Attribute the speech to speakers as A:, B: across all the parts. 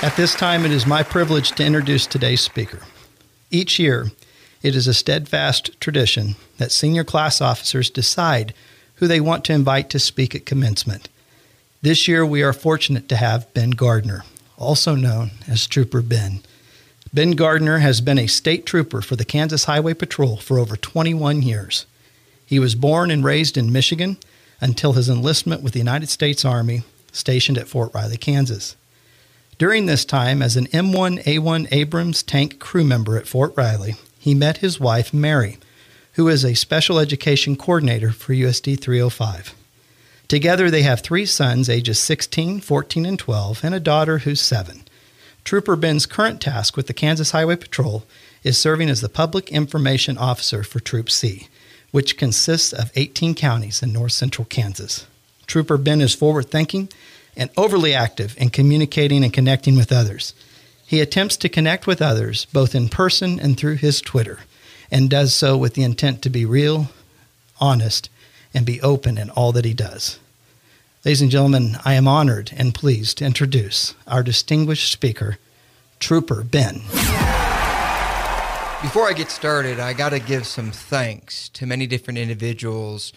A: At this time, it is my privilege to introduce today's speaker. Each year, it is a steadfast tradition that senior class officers decide who they want to invite to speak at commencement. This year, we are fortunate to have Ben Gardner, also known as Trooper Ben. Ben Gardner has been a state trooper for the Kansas Highway Patrol for over 21 years. He was born and raised in Michigan until his enlistment with the United States Army, stationed at Fort Riley, Kansas. During this time, as an M1A1 Abrams tank crew member at Fort Riley, he met his wife, Mary, who is a special education coordinator for USD 305. Together, they have three sons, ages 16, 14, and 12, and a daughter who's seven. Trooper Ben's current task with the Kansas Highway Patrol is serving as the Public Information Officer for Troop C, which consists of 18 counties in north central Kansas. Trooper Ben is forward thinking and overly active in communicating and connecting with others. He attempts to connect with others both in person and through his Twitter, and does so with the intent to be real, honest, and be open in all that he does. Ladies and gentlemen, I am honored and pleased to introduce our distinguished speaker, Trooper Ben.
B: Before I get started, I got to give some thanks to many different individuals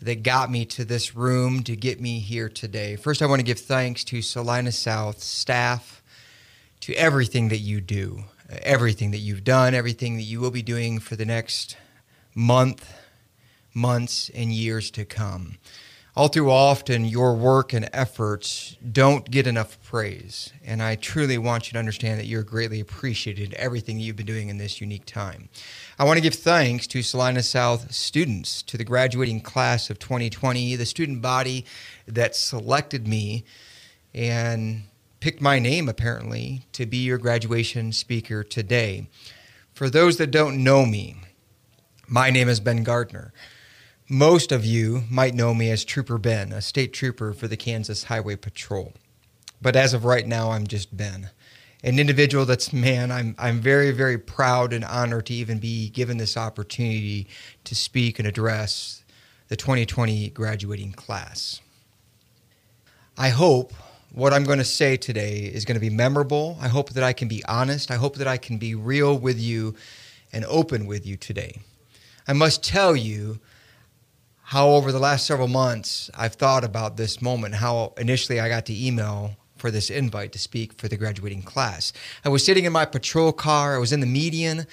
B: that got me to this room to get me here today. First, I want to give thanks to Salina South staff, to everything that you do, everything that you've done, everything that you will be doing for the next month, months, and years to come. All too often, your work and efforts don't get enough praise. And I truly want you to understand that you're greatly appreciated everything you've been doing in this unique time. I want to give thanks to Salina South students, to the graduating class of 2020, the student body that selected me and picked my name, apparently, to be your graduation speaker today. For those that don't know me, my name is Ben Gardner. Most of you might know me as Trooper Ben, a state trooper for the Kansas Highway Patrol. But as of right now, I'm just Ben, an individual that's, man, I'm, I'm very, very proud and honored to even be given this opportunity to speak and address the 2020 graduating class. I hope what I'm going to say today is going to be memorable. I hope that I can be honest. I hope that I can be real with you and open with you today. I must tell you how over the last several months I've thought about this moment, how initially I got the email for this invite to speak for the graduating class. I was sitting in my patrol car, I was in the median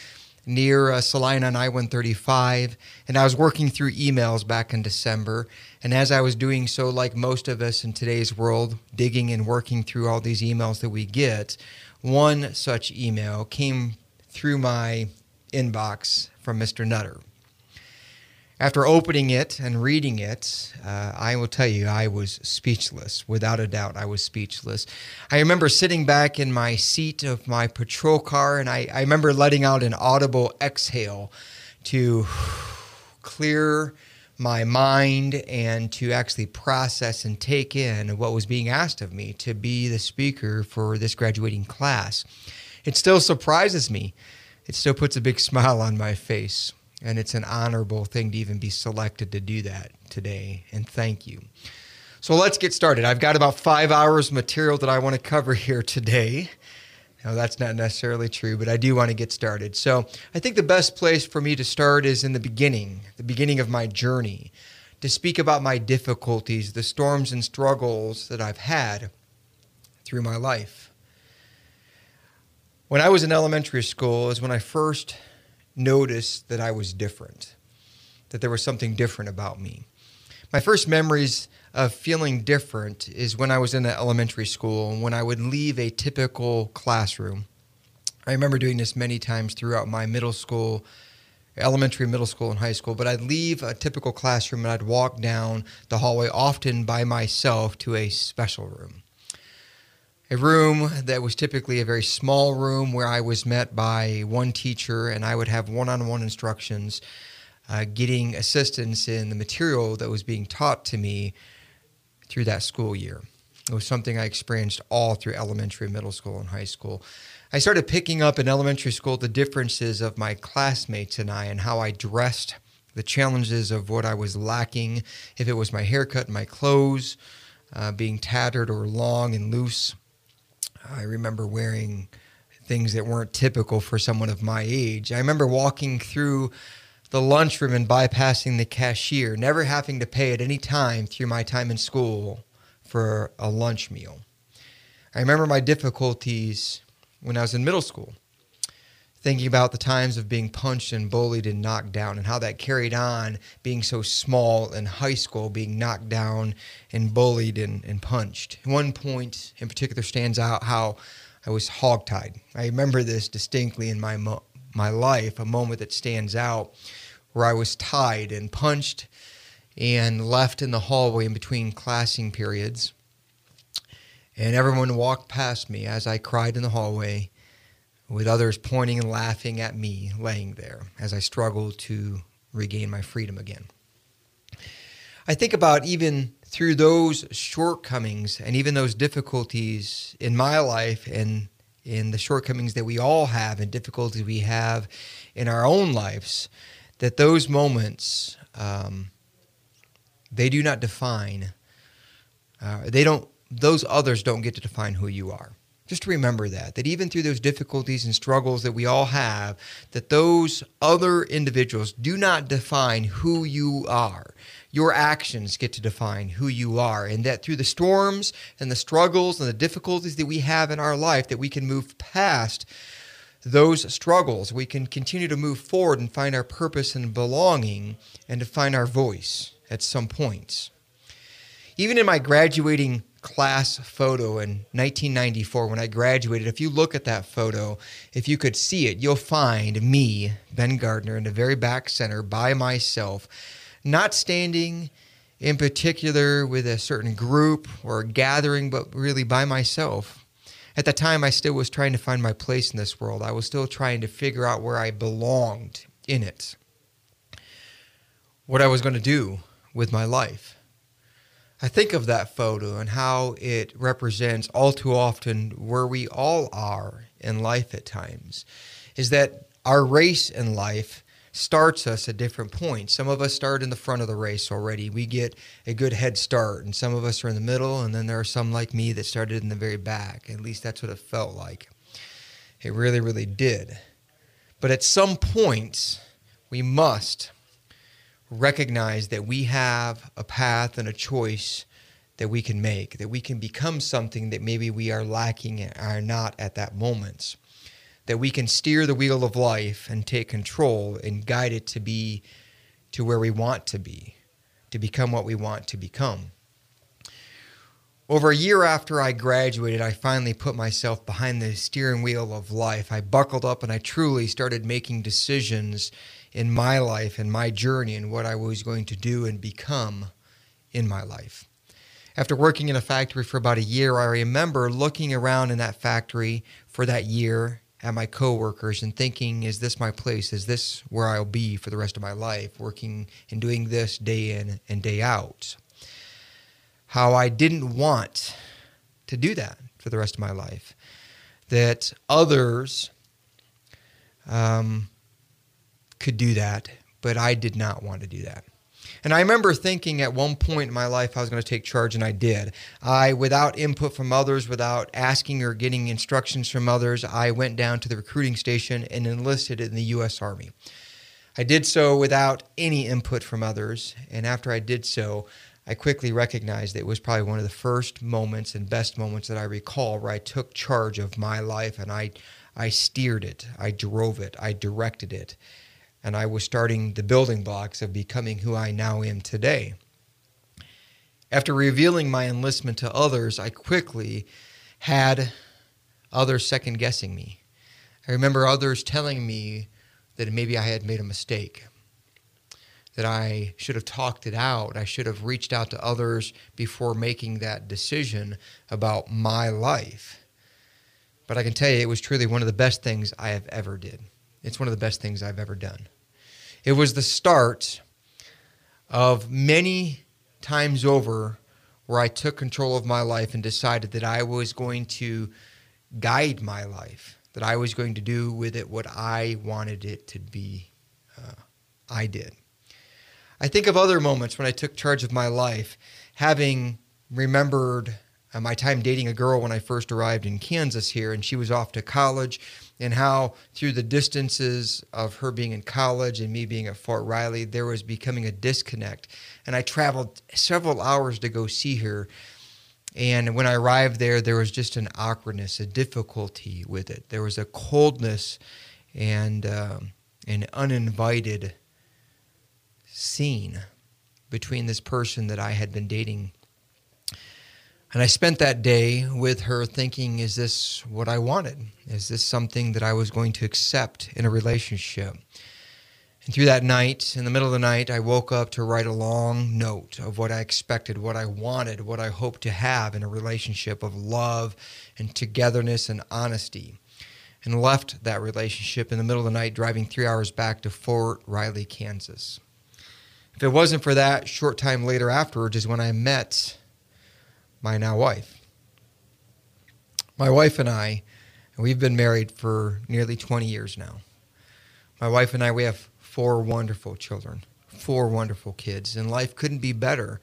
B: near uh, Salina on I 135, and I was working through emails back in December. And as I was doing so, like most of us in today's world, digging and working through all these emails that we get, one such email came through my inbox from Mr. Nutter. After opening it and reading it, uh, I will tell you, I was speechless. Without a doubt, I was speechless. I remember sitting back in my seat of my patrol car, and I, I remember letting out an audible exhale to clear my mind and to actually process and take in what was being asked of me to be the speaker for this graduating class. It still surprises me. It still puts a big smile on my face. And it's an honorable thing to even be selected to do that today. And thank you. So let's get started. I've got about five hours material that I want to cover here today. Now, that's not necessarily true, but I do want to get started. So I think the best place for me to start is in the beginning, the beginning of my journey, to speak about my difficulties, the storms and struggles that I've had through my life. When I was in elementary school is when I first noticed that I was different, that there was something different about me. My first memories of feeling different is when I was in the elementary school and when I would leave a typical classroom. I remember doing this many times throughout my middle school, elementary, middle school, and high school, but I'd leave a typical classroom and I'd walk down the hallway, often by myself, to a special room a room that was typically a very small room where I was met by one teacher and I would have one on one instructions, uh, getting assistance in the material that was being taught to me through that school year. It was something I experienced all through elementary, middle school, and high school. I started picking up in elementary school the differences of my classmates and I and how I dressed, the challenges of what I was lacking, if it was my haircut, my clothes, uh, being tattered or long and loose I remember wearing things that weren't typical for someone of my age. I remember walking through the lunchroom and bypassing the cashier, never having to pay at any time through my time in school for a lunch meal. I remember my difficulties when I was in middle school, thinking about the times of being punched and bullied and knocked down, and how that carried on being so small in high school, being knocked down and bullied and, and punched. One point in particular stands out how I was hogtied. I remember this distinctly in my mo- my life, a moment that stands out where I was tied and punched and left in the hallway in between classing periods. And everyone walked past me as I cried in the hallway, with others pointing and laughing at me laying there as I struggled to regain my freedom again. I think about even through those shortcomings and even those difficulties in my life and in the shortcomings that we all have and difficulties we have in our own lives, that those moments um, they do not define. Uh, they don't. Those others don't get to define who you are. Just remember that. That even through those difficulties and struggles that we all have, that those other individuals do not define who you are. Your actions get to define who you are, and that through the storms and the struggles and the difficulties that we have in our life, that we can move past those struggles. We can continue to move forward and find our purpose and belonging and to find our voice at some points. Even in my graduating class photo in 1994 when I graduated, if you look at that photo, if you could see it, you'll find me, Ben Gardner, in the very back center by myself, not standing in particular with a certain group or gathering, but really by myself. At the time, I still was trying to find my place in this world. I was still trying to figure out where I belonged in it, what I was going to do with my life. I think of that photo and how it represents all too often where we all are in life at times. Is that our race in life starts us at different points. Some of us start in the front of the race already. We get a good head start, and some of us are in the middle, and then there are some like me that started in the very back. At least that's what it felt like. It really, really did. But at some points, we must recognize that we have a path and a choice that we can make, that we can become something that maybe we are lacking and are not at that moment, that we can steer the wheel of life and take control and guide it to be to where we want to be, to become what we want to become. Over a year after I graduated, I finally put myself behind the steering wheel of life. I buckled up and I truly started making decisions in my life and my journey and what I was going to do and become in my life. After working in a factory for about a year, I remember looking around in that factory for that year at my coworkers and thinking, is this my place? Is this where I'll be for the rest of my life, working and doing this day in and day out? How I didn't want to do that for the rest of my life. That others um, could do that, but I did not want to do that. And I remember thinking at one point in my life I was going to take charge, and I did. I, without input from others, without asking or getting instructions from others, I went down to the recruiting station and enlisted in the U.S. Army. I did so without any input from others, and after I did so, I quickly recognized that it was probably one of the first moments and best moments that I recall where I took charge of my life and I, I steered it, I drove it, I directed it and I was starting the building blocks of becoming who I now am today. After revealing my enlistment to others, I quickly had others second guessing me. I remember others telling me that maybe I had made a mistake, that I should have talked it out. I should have reached out to others before making that decision about my life. But I can tell you, it was truly one of the best things I have ever did. It's one of the best things I've ever done. It was the start of many times over where I took control of my life and decided that I was going to guide my life, that I was going to do with it what I wanted it to be. Uh, I did. I think of other moments when I took charge of my life, having remembered uh, my time dating a girl when I first arrived in Kansas here, and she was off to college, and how through the distances of her being in college and me being at Fort Riley, there was becoming a disconnect. And I traveled several hours to go see her. And when I arrived there, there was just an awkwardness, a difficulty with it. There was a coldness and um, an uninvited scene between this person that I had been dating and I spent that day with her thinking, is this what I wanted? Is this something that I was going to accept in a relationship? And through that night, in the middle of the night, I woke up to write a long note of what I expected, what I wanted, what I hoped to have in a relationship of love and togetherness and honesty. And left that relationship in the middle of the night, driving three hours back to Fort Riley, Kansas. If it wasn't for that, short time later afterwards is when I met my now wife. My wife and I, we've been married for nearly 20 years now. My wife and I, we have four wonderful children, four wonderful kids, and life couldn't be better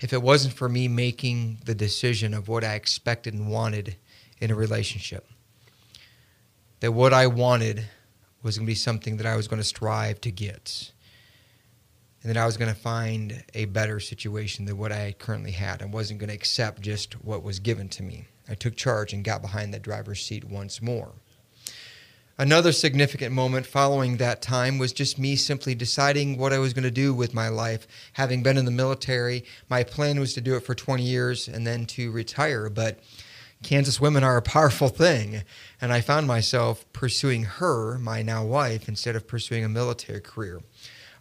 B: if it wasn't for me making the decision of what I expected and wanted in a relationship. That what I wanted was going to be something that I was going to strive to get and that I was going to find a better situation than what I currently had. I wasn't going to accept just what was given to me. I took charge and got behind the driver's seat once more. Another significant moment following that time was just me simply deciding what I was going to do with my life. Having been in the military, my plan was to do it for 20 years and then to retire. But Kansas women are a powerful thing. And I found myself pursuing her, my now wife, instead of pursuing a military career.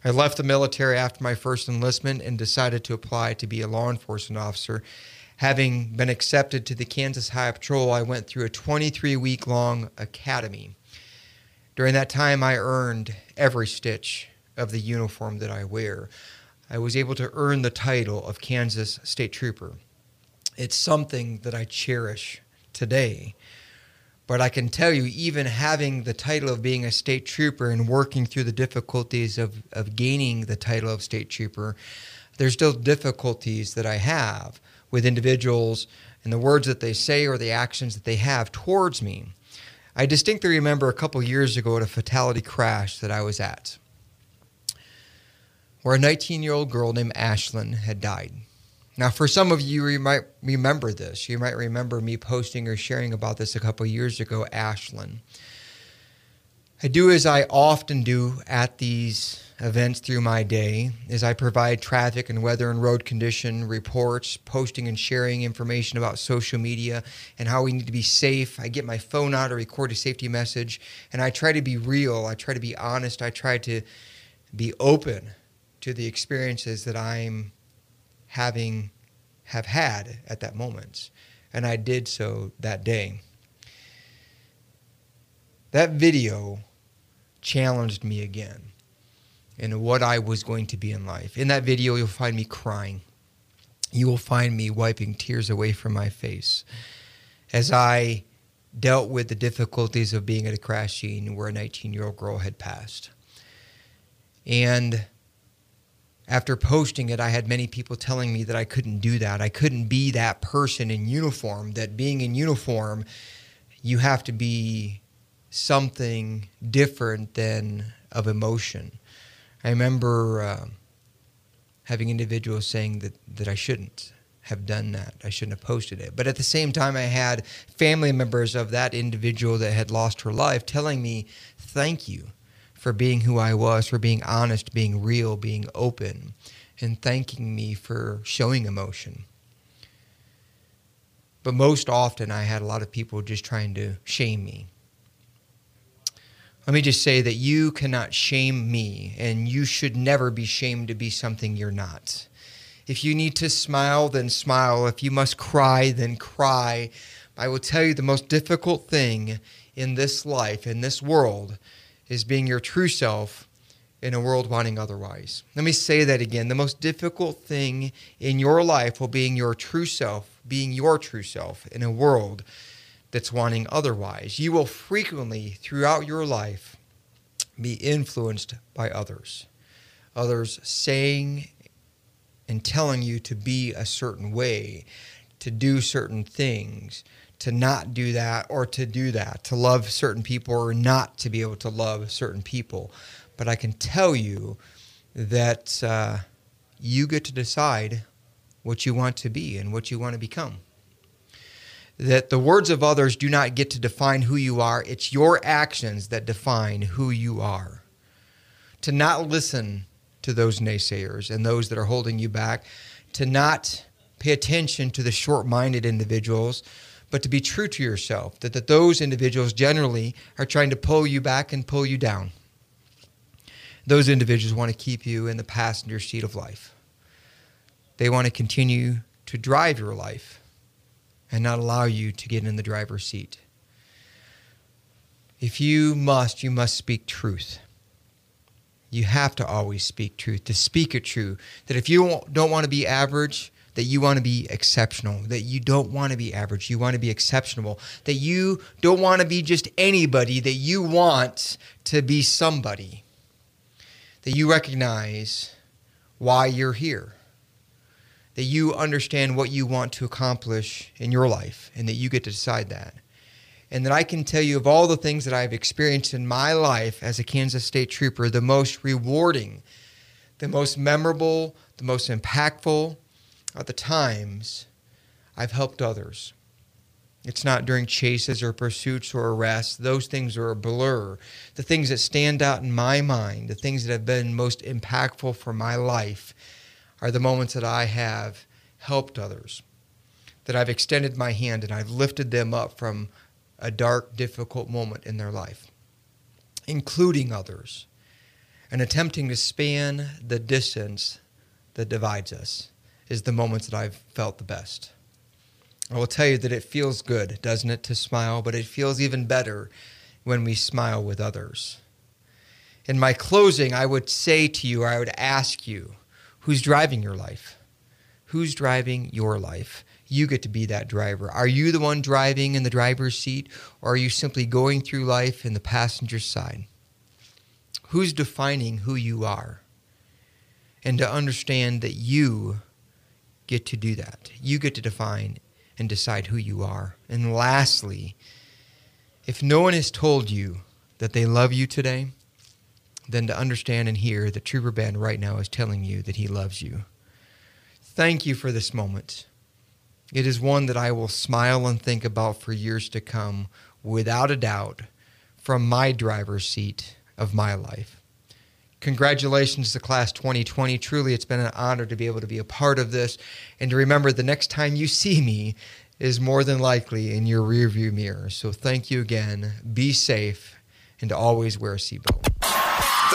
B: I left the military after my first enlistment and decided to apply to be a law enforcement officer. Having been accepted to the Kansas High Patrol, I went through a 23 week long academy. During that time, I earned every stitch of the uniform that I wear. I was able to earn the title of Kansas State Trooper. It's something that I cherish today. But I can tell you, even having the title of being a state trooper and working through the difficulties of, of gaining the title of state trooper, there's still difficulties that I have with individuals and the words that they say or the actions that they have towards me. I distinctly remember a couple years ago at a fatality crash that I was at, where a 19 year old girl named Ashlyn had died. Now, for some of you, you might remember this. You might remember me posting or sharing about this a couple years ago, Ashlyn. I do as I often do at these events through my day is I provide traffic and weather and road condition reports, posting and sharing information about social media and how we need to be safe. I get my phone out to record a safety message and I try to be real. I try to be honest. I try to be open to the experiences that I'm having have had at that moment. And I did so that day. That video challenged me again in what I was going to be in life. In that video, you'll find me crying. You will find me wiping tears away from my face as I dealt with the difficulties of being at a crash scene where a 19 year old girl had passed. And after posting it, I had many people telling me that I couldn't do that. I couldn't be that person in uniform, that being in uniform, you have to be something different than of emotion. I remember uh, having individuals saying that, that I shouldn't have done that. I shouldn't have posted it. But at the same time, I had family members of that individual that had lost her life telling me, thank you for being who I was, for being honest, being real, being open, and thanking me for showing emotion. But most often, I had a lot of people just trying to shame me. Let me just say that you cannot shame me, and you should never be shamed to be something you're not. If you need to smile, then smile. If you must cry, then cry. I will tell you the most difficult thing in this life, in this world, is being your true self in a world wanting otherwise. Let me say that again. The most difficult thing in your life will being your true self, being your true self in a world that's wanting otherwise. You will frequently throughout your life be influenced by others. Others saying and telling you to be a certain way, to do certain things, to not do that or to do that, to love certain people or not to be able to love certain people. But I can tell you that uh, you get to decide what you want to be and what you want to become. That the words of others do not get to define who you are, it's your actions that define who you are. To not listen to those naysayers and those that are holding you back, to not pay attention to the short minded individuals, but to be true to yourself, that, that those individuals generally are trying to pull you back and pull you down. Those individuals want to keep you in the passenger seat of life. They want to continue to drive your life and not allow you to get in the driver's seat. If you must, you must speak truth you have to always speak truth, to speak it true. That if you don't want to be average, that you want to be exceptional, that you don't want to be average, you want to be exceptional, that you don't want to be just anybody, that you want to be somebody, that you recognize why you're here, that you understand what you want to accomplish in your life, and that you get to decide that. And that I can tell you of all the things that I've experienced in my life as a Kansas State Trooper, the most rewarding, the most memorable, the most impactful are the times I've helped others. It's not during chases or pursuits or arrests. Those things are a blur. The things that stand out in my mind, the things that have been most impactful for my life, are the moments that I have helped others, that I've extended my hand and I've lifted them up from a dark, difficult moment in their life, including others, and attempting to span the distance that divides us is the moments that I've felt the best. I will tell you that it feels good, doesn't it, to smile, but it feels even better when we smile with others. In my closing, I would say to you, I would ask you, who's driving your life? Who's driving your life? you get to be that driver. Are you the one driving in the driver's seat, or are you simply going through life in the passenger side? Who's defining who you are? And to understand that you get to do that. You get to define and decide who you are. And lastly, if no one has told you that they love you today, then to understand and hear that Trooper Ben right now is telling you that he loves you. Thank you for this moment. It is one that I will smile and think about for years to come, without a doubt, from my driver's seat of my life. Congratulations to Class 2020. Truly, it's been an honor to be able to be a part of this and to remember the next time you see me is more than likely in your rearview mirror. So, thank you again. Be safe and always wear a seatbelt.